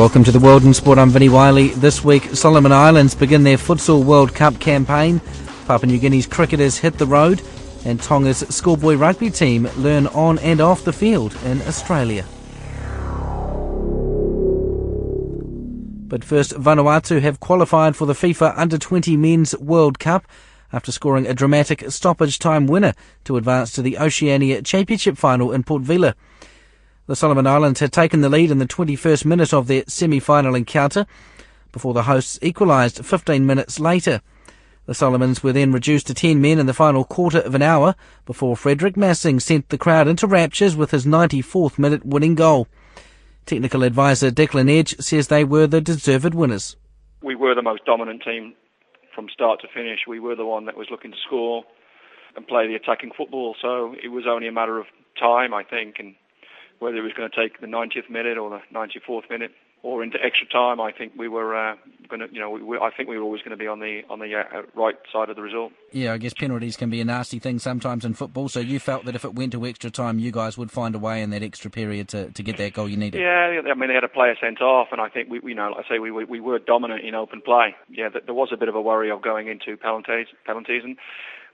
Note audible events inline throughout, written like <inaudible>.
Welcome to the World in Sport. I'm Vinnie Wylie. This week, Solomon Islands begin their Futsal World Cup campaign. Papua New Guinea's cricketers hit the road, and Tonga's schoolboy rugby team learn on and off the field in Australia. But first, Vanuatu have qualified for the FIFA Under 20 Men's World Cup after scoring a dramatic stoppage time winner to advance to the Oceania Championship final in Port Vila. The Solomon Islands had taken the lead in the 21st minute of their semi-final encounter before the hosts equalised 15 minutes later. The Solomons were then reduced to 10 men in the final quarter of an hour before Frederick Massing sent the crowd into raptures with his 94th minute winning goal. Technical advisor Declan Edge says they were the deserved winners. We were the most dominant team from start to finish. We were the one that was looking to score and play the attacking football, so it was only a matter of time, I think, and whether it was going to take the 90th minute or the 94th minute or into extra time, I think we were uh, going to, you know, we, I think we were always going to be on the on the uh, right side of the result. Yeah, I guess penalties can be a nasty thing sometimes in football. So you felt that if it went to extra time, you guys would find a way in that extra period to, to get that goal you needed. Yeah, I mean they had a player sent off, and I think we, you know, like I say we we, we were dominant in open play. Yeah, there was a bit of a worry of going into penalties, penalties, and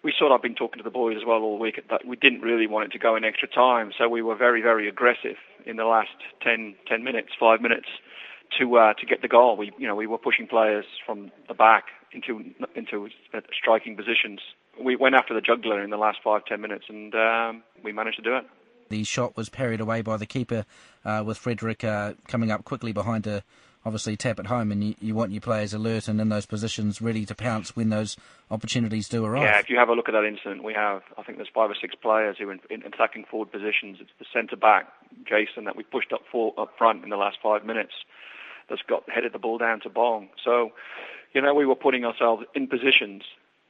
we sort of been talking to the boys as well all week that we didn't really want it to go in extra time, so we were very, very aggressive in the last 10, 10 minutes, five minutes to uh, to get the goal. We you know we were pushing players from the back into into striking positions. We went after the juggler in the last five ten minutes, and um, we managed to do it. The shot was parried away by the keeper, uh, with Frederick uh, coming up quickly behind a obviously tap at home, and you, you, want your players alert and in those positions ready to pounce when those opportunities do arrive. Yeah, if you have a look at that incident, we have I think there's five or six players who are in, in attacking forward positions. It's the centre back Jason that we pushed up for, up front in the last five minutes that's got headed the ball down to Bong. So, you know, we were putting ourselves in positions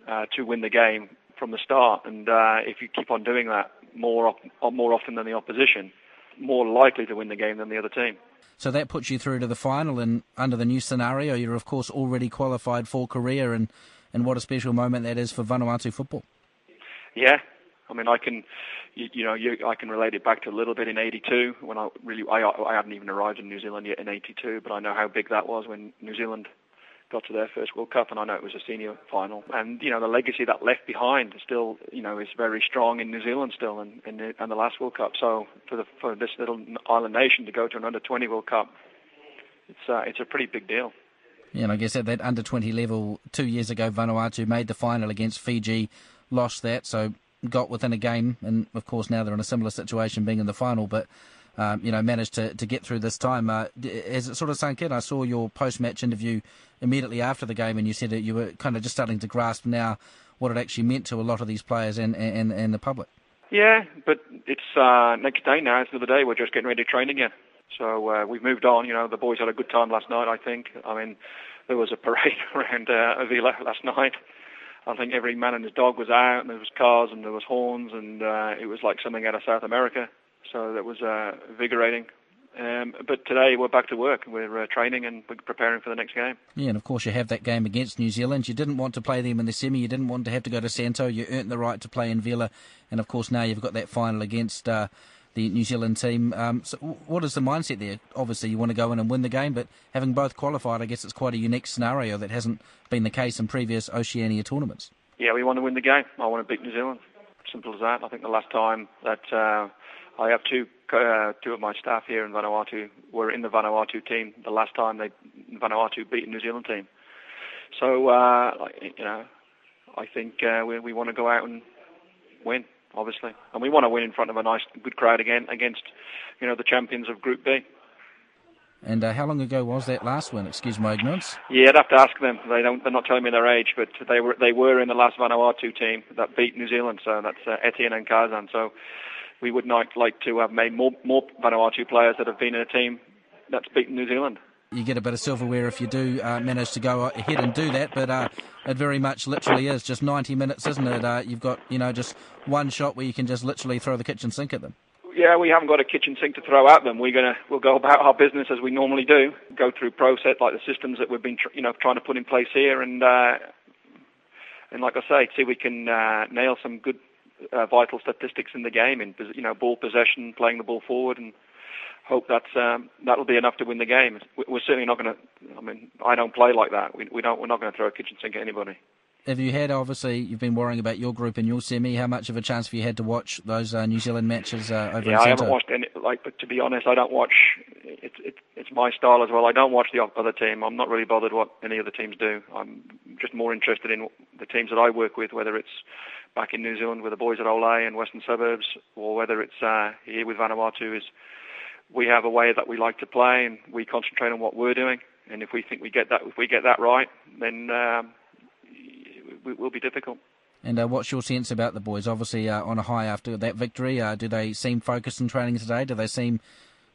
uh, to win the game from the start, and uh, if you keep on doing that more op- more often than the opposition, more likely to win the game than the other team. So that puts you through to the final, and under the new scenario, you're of course already qualified for Korea, and, and what a special moment that is for Vanuatu football. Yeah, I mean, I can, you, you know, you, I can relate it back to a little bit in '82 when I really, I, I hadn't even arrived in New Zealand yet in '82, but I know how big that was when New Zealand got to their first World Cup, and I know it was a senior final. And you know, the legacy that left behind still, you know, is very strong in New Zealand still, and in, in, in the last World Cup. So for the for this little island nation to go to an under 20 World Cup, it's uh, it's a pretty big deal. Yeah, and I guess at that under 20 level, two years ago, Vanuatu made the final against Fiji, lost that, so got within a game, and of course now they're in a similar situation, being in the final, but. Um, you know, managed to, to get through this time. Uh, has it sort of sunk in? I saw your post match interview immediately after the game, and you said that you were kind of just starting to grasp now what it actually meant to a lot of these players and and, and the public. Yeah, but it's uh, next day now. It's another day. We're just getting ready to train again. So uh, we've moved on. You know, the boys had a good time last night. I think. I mean, there was a <laughs> parade around uh, Avila last night. I think every man and his dog was out, and there was cars and there was horns, and uh, it was like something out of South America. So that was uh, invigorating. Um, but today we're back to work. We're uh, training and we're preparing for the next game. Yeah, and of course you have that game against New Zealand. You didn't want to play them in the semi. You didn't want to have to go to Santo. You earned the right to play in Vila, and of course now you've got that final against uh, the New Zealand team. Um, so what is the mindset there? Obviously you want to go in and win the game, but having both qualified, I guess it's quite a unique scenario that hasn't been the case in previous Oceania tournaments. Yeah, we want to win the game. I want to beat New Zealand. Simple as that. I think the last time that uh, I have two uh, two of my staff here in Vanuatu were in the Vanuatu team the last time they Vanuatu beat a New Zealand team. So uh, you know, I think uh, we we want to go out and win, obviously, and we want to win in front of a nice, good crowd again against, you know, the champions of Group B. And uh, how long ago was that last one? Excuse my ignorance. Yeah, I'd have to ask them. They don't. They're not telling me their age, but they were they were in the last Vanuatu team that beat New Zealand. So that's uh, Etienne and Kazan. So we would not like to have made more more Vanuatu players that have been in a team that's beaten New Zealand. You get a bit of silverware if you do uh, manage to go ahead and do that, but uh, it very much literally is just 90 minutes, isn't it? Uh, you've got you know just one shot where you can just literally throw the kitchen sink at them yeah, we haven't got a kitchen sink to throw at them. We're gonna we'll go about our business as we normally do, go through process like the systems that we've been tr- you know trying to put in place here, and uh, and like I say, see we can uh, nail some good uh, vital statistics in the game, in you know ball possession, playing the ball forward, and hope that um, that'll be enough to win the game. We're certainly not going to. I mean, I don't play like that. We, we don't. We're not going to throw a kitchen sink at anybody have you had, obviously, you've been worrying about your group and your semi. How much of a chance have you had to watch those uh, New Zealand matches uh, over yeah, I haven't watched any, like, but to be honest, I don't watch, it's, it, it's my style as well. I don't watch the other team. I'm not really bothered what any other teams do. I'm just more interested in the teams that I work with, whether it's back in New Zealand with the boys at Olé and Western Suburbs, or whether it's uh, here with Vanuatu is we have a way that we like to play and we concentrate on what we're doing. And if we think we get that, if we get that right, then um, will be difficult. And uh, what's your sense about the boys? Obviously, uh, on a high after that victory, uh, do they seem focused in training today? Do they seem,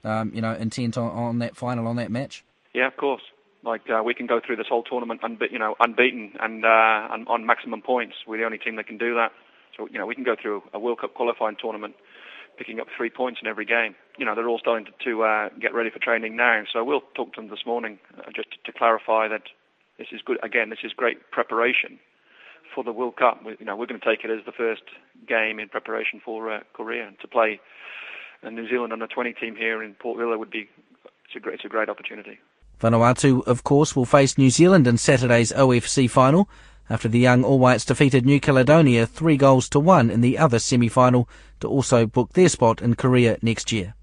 um, you know, intent on, on, that final, on that match? Yeah, of course. Like uh, we can go through this whole tournament, unbe- you know, unbeaten and, uh, and on maximum points. We're the only team that can do that. So you know, we can go through a World Cup qualifying tournament, picking up three points in every game. You know, they're all starting to, to uh, get ready for training now. So we'll talk to them this morning just to, to clarify that this is good. Again, this is great preparation for the World Cup. We, you know, we're going to take it as the first game in preparation for uh, Korea to play a New Zealand under 20 team here in Port Vila would be it's a great it's a great opportunity. Vanuatu, of course, will face New Zealand in Saturday's OFC final after the young All Whites defeated New Caledonia three goals to one in the other semi-final to also book their spot in Korea next year.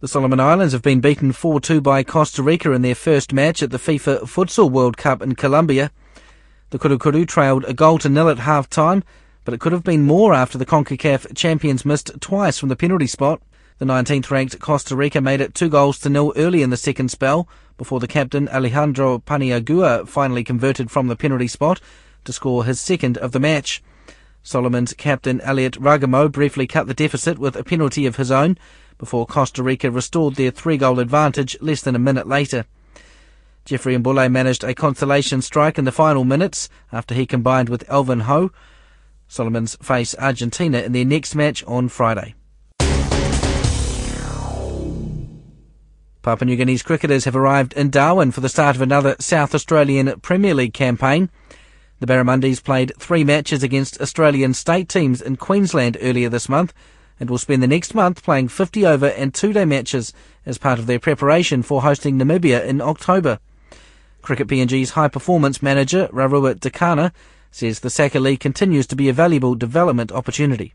The Solomon Islands have been beaten 4-2 by Costa Rica in their first match at the FIFA Futsal World Cup in Colombia. The Kurukuru trailed a goal to nil at half time, but it could have been more after the CONCACAF champions missed twice from the penalty spot. The 19th ranked Costa Rica made it two goals to nil early in the second spell before the captain Alejandro Paniagua finally converted from the penalty spot to score his second of the match. Solomon's captain Elliot Ragomo briefly cut the deficit with a penalty of his own before Costa Rica restored their three-goal advantage less than a minute later. Jeffrey Mbule managed a consolation strike in the final minutes after he combined with Elvin Ho. Solomons face Argentina in their next match on Friday. Papua New Guinea's cricketers have arrived in Darwin for the start of another South Australian Premier League campaign. The Barramundis played three matches against Australian state teams in Queensland earlier this month and will spend the next month playing 50 over and two day matches as part of their preparation for hosting Namibia in October. Cricket PNG's high performance manager, Rarua Dikana, says the Strike League continues to be a valuable development opportunity.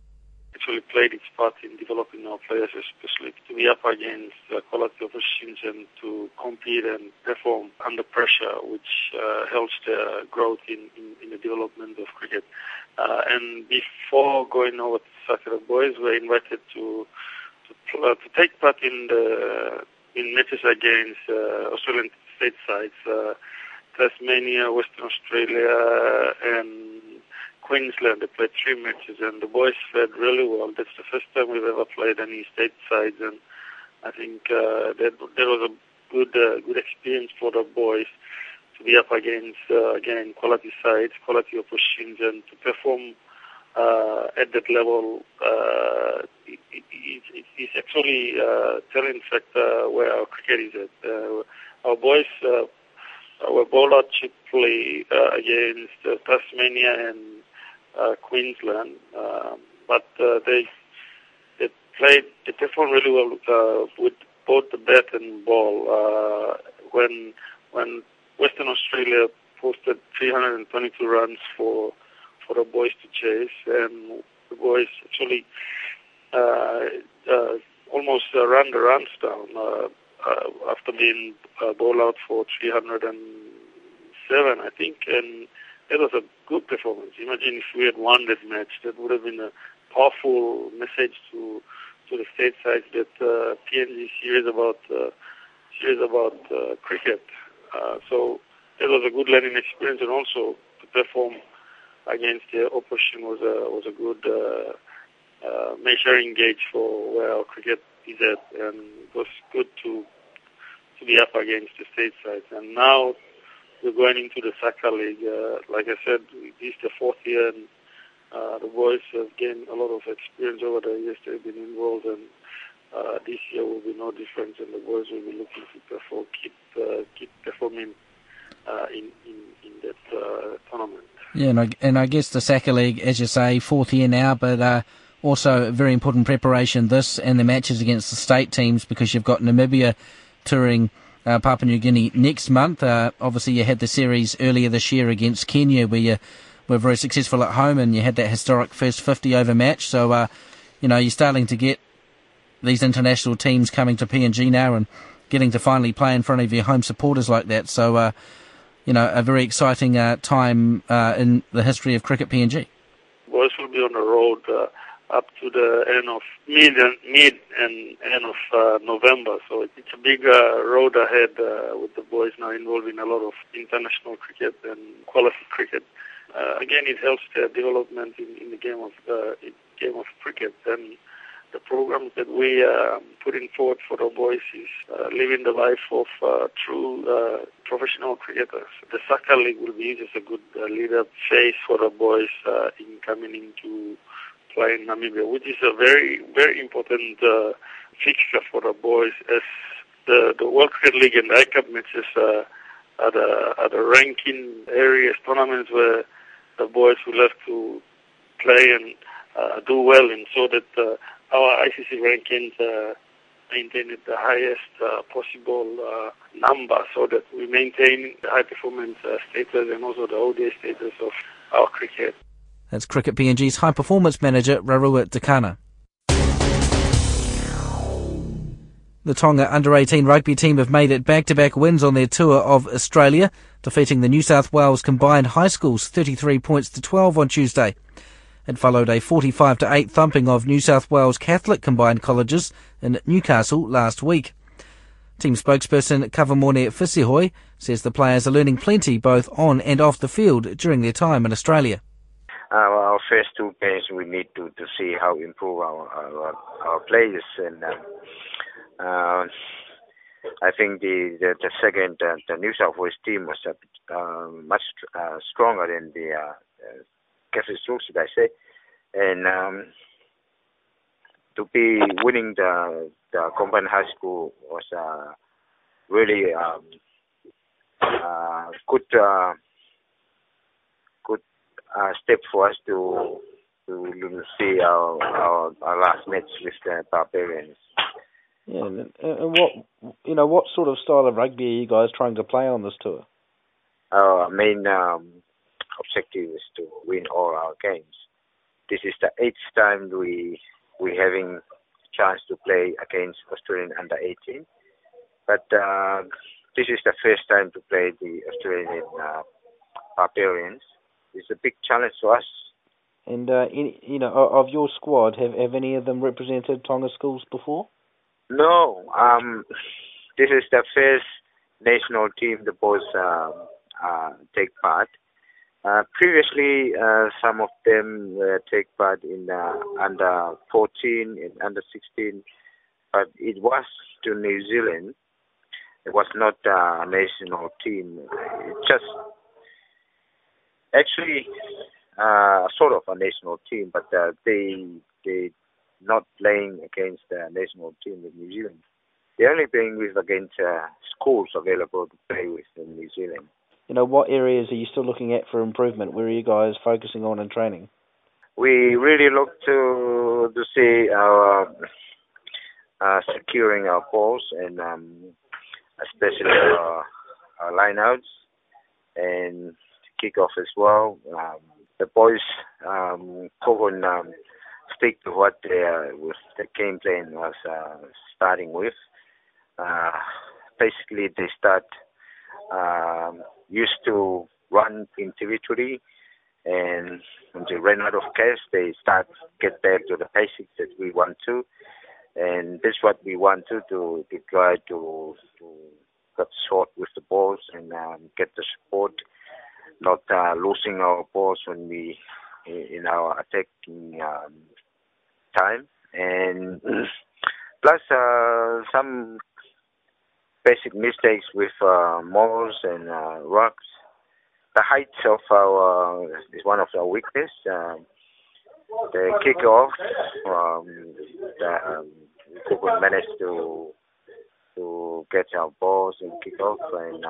Actually played its part in developing our players, especially to be up against the quality of machines and to compete and perform under pressure, which uh, helps the growth in, in, in, the development of cricket. Uh, and before going over to the boys were invited to to, uh, to take part in the in matches against uh, Australian state sides, uh, Tasmania, Western Australia, and Queensland. They played three matches, and the boys fared really well. That's the first time we've ever played any state sides, and I think uh, that that was a good uh, good experience for the boys to be up against uh, again quality sides, quality oppositions, and to perform uh, at that level. Uh, it, it, it, it's actually uh, telling factor where our cricket is at. Uh, our boys uh, were bowled out cheaply uh, against uh, Tasmania and uh, Queensland, um, but uh, they they played they performed really well uh, with both the bat and ball. Uh, when when Western Australia posted 322 runs for for the boys to chase, and the boys actually uh, uh, almost uh, ran the runs down uh, uh, after being uh, bowled out for 307, I think, and it was a good performance. Imagine if we had won that match, that would have been a powerful message to to the state side that uh, PNG is serious about uh, serious about uh, cricket. Uh, so it was a good learning experience, and also to perform against the opposition was a was a good uh, uh, measuring gauge for where our cricket is at, and it was good to to be up against the state side. And now we're going into the Strike League. Uh, like I said, this is the fourth year, and uh, the boys have gained a lot of experience over the years they've been involved, and uh, this year will be no different, and the boys will be looking to perform, keep uh, keep performing uh, in, in in that uh, tournament. Yeah, and I, and I guess the Strike League, as you say, fourth year now, but uh, also very important preparation this and the matches against the state teams because you've got Namibia touring uh, Papua New Guinea next month. Uh, obviously, you had the series earlier this year against Kenya where you were very successful at home and you had that historic first 50 over match. So, uh, you know, you're starting to get these international teams coming to PNG now and getting to finally play in front of your home supporters like that. So, uh, you know, a very exciting uh, time uh, in the history of cricket PNG. Boys will be on the road up to the end of mid and mid and end of uh, November. So it's a big uh, road ahead uh, with the boys now involved in a lot of international cricket and quality cricket. Uh, again, it helps their development in, in the game of uh, game of cricket and the programs that we are um, putting forward for the boys is uh, living the life of uh, true uh, professional cricketers. The Strike League will be used as a good uh, leader phase for the boys uh, in coming into play in Namibia, which is a very, very important uh, fixture for the boys as the, the World Cricket League and the I-Cup matches uh, are, the, are the ranking areas, tournaments where the boys will have to play and uh, do well in so that uh, our ICC rankings uh, maintain the highest uh, possible uh, number so that we maintain the high performance uh, status and also the ODI status of our cricket. That's Cricket PNG's high performance manager, Rarua Dikana. The Tonga under 18 rugby team have made it back to back wins on their tour of Australia, defeating the New South Wales combined high schools 33 points to 12 on Tuesday. It followed a 45 to 8 thumping of New South Wales Catholic combined colleges in Newcastle last week. Team spokesperson Kavamone Fisihoi says the players are learning plenty both on and off the field during their time in Australia. Uh, our first two games we need to, to see how improve our our, our players and um, uh, I think the the, the second uh, the New South Wales team was uh, much uh, stronger than the uh, Catholic schools, should I say? And um, to be winning the the combined high school was uh, really um, uh, good uh, uh, step for us to to see our, our our last match with the Barbarians. Yeah, and, and what you know, what sort of style of rugby are you guys trying to play on this tour? Our main um, objective is to win all our games. This is the eighth time we we having chance to play against Australian under 18, but uh, this is the first time to play the Australian uh, Barbarians. It's a big challenge for us. And uh, in, you know, of your squad, have have any of them represented Tonga schools before? No, um, this is the first national team the boys uh, uh, take part. Uh, previously, uh, some of them uh, take part in under 14 and under 16, but it was to New Zealand. It was not a national team. It just actually uh, sort of a national team, but uh, they they not playing against the national team in New Zealand. They're only playing with against uh, schools available to play with in New Zealand you know, what areas are you still looking at for improvement? Where are you guys focusing on in training? We really look to to see our uh, securing our balls and um, especially our, our lineouts and kickoff as well. Um, the boys um, on, um, stick to what they, uh, with the game plan was uh, starting with. Uh, basically, they start um, used to run individually, and when they ran out of cash, they start get back to the basics that we want to. and that's what we want to do to try to to cut short with the balls and um, get the support, not uh, losing our balls when we in our attacking um, time, and <clears throat> plus uh, some basic mistakes with uh, and uh, rocks. The height of our is one of our weakness. Um, the kick off, um, the, um, we could manage to to get our balls and kick off and uh,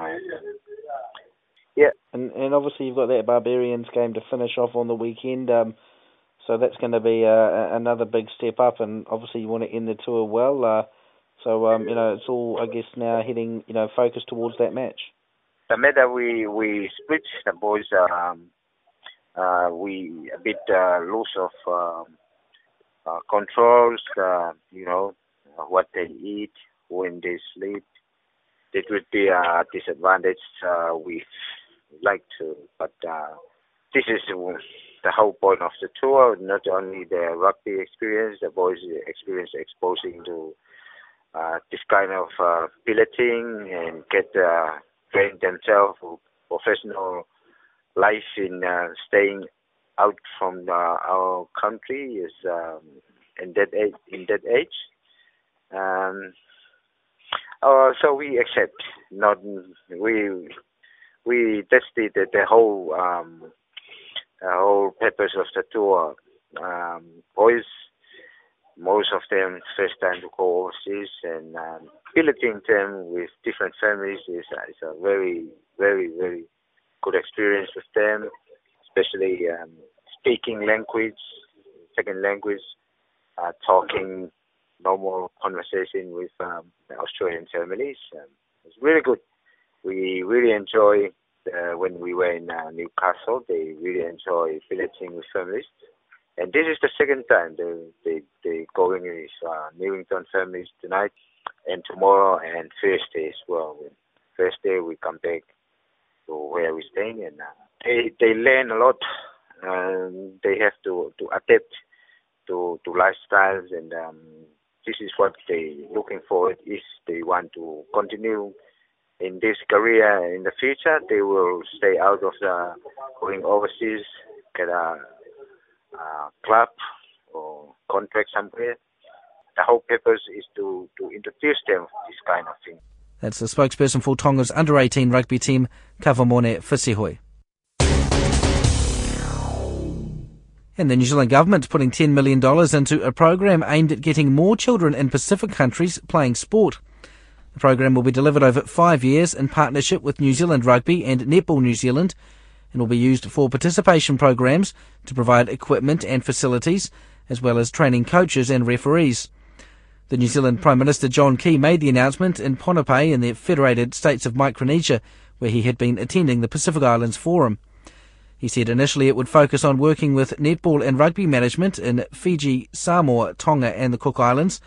yeah. And and obviously you've got that Barbarians game to finish off on the weekend. Um, so that's going to be uh, another big step up, and obviously you want to end the tour well. Uh, so um, you know it's all I guess now heading you know focused towards that match. The matter we we split the boys. Um, uh, we a bit uh, loose of um, uh, controls. Uh, you know what they eat when they sleep. It would be a disadvantage. Uh, we like to, but uh, this is the whole point of the tour. Not only the rugby experience, the boys experience exposing to uh, this kind of uh, piloting and get uh, train themselves for professional life in uh, staying out from the, our country is um, in that age. In that age, um, uh, so we accept. Not we we tested the, the whole um, the whole purpose of the tour. Um, boys, most of them first time to go overseas, and um, piloting them with different families is, is a very very very good experience with them, especially um, speaking language, second language, uh, talking normal conversation with um, Australian families. Um, it's really good. We really enjoy uh, when we were in uh, Newcastle. They really enjoy visiting with families. And this is the second time they they they going with uh, Newington families tonight and tomorrow and Thursday as well. Thursday we come back to where we're staying and uh, they they learn a lot. Um, they have to to adapt to to lifestyles and um, this is what they looking for if they want to continue in this career in the future they will stay out of the going overseas get a, a club or contract somewhere. The whole purpose is to to introduce them this kind of thing. That's the spokesperson for Tonga's under 18 rugby team Kavamone Fisihoi And the New Zealand government putting $10 million into a program aimed at getting more children in Pacific countries playing sport. The program will be delivered over five years in partnership with New Zealand Rugby and Netball New Zealand and will be used for participation programs to provide equipment and facilities, as well as training coaches and referees. The New Zealand Prime Minister John Key made the announcement in Pohnpei in the Federated States of Micronesia, where he had been attending the Pacific Islands Forum. He said initially it would focus on working with netball and rugby management in Fiji, Samoa, Tonga and the Cook Islands,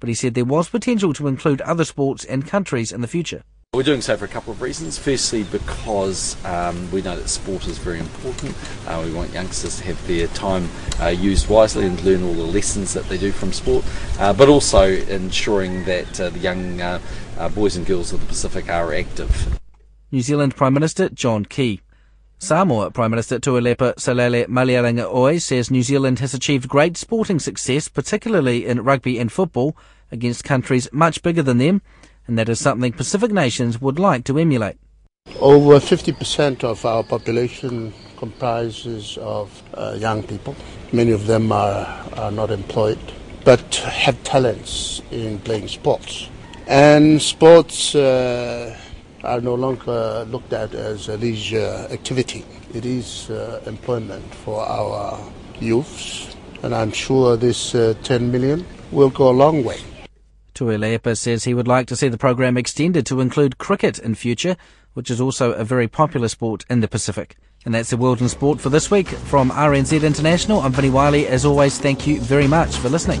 but he said there was potential to include other sports and countries in the future. We're doing so for a couple of reasons. Firstly, because um, we know that sport is very important. Uh, we want youngsters to have their time uh, used wisely and learn all the lessons that they do from sport, uh, but also ensuring that uh, the young uh, uh, boys and girls of the Pacific are active. New Zealand Prime Minister John Key. Samoa Prime Minister Tuilaepa Sailele Malielegaoi says New Zealand has achieved great sporting success, particularly in rugby and football, against countries much bigger than them, and that is something Pacific nations would like to emulate. Over 50% of our population comprises of uh, young people. Many of them are, are not employed, but have talents in playing sports. And sports uh, are no longer looked at as a leisure activity. It is uh, employment for our youths, and I'm sure this uh, 10 million will go a long way. Tuilaepa says he would like to see the program extended to include cricket in future, which is also a very popular sport in the Pacific. And that's the World in Sport for this week. From RNZ International, I'm Vinnie Wylie. As always, thank you very much for listening.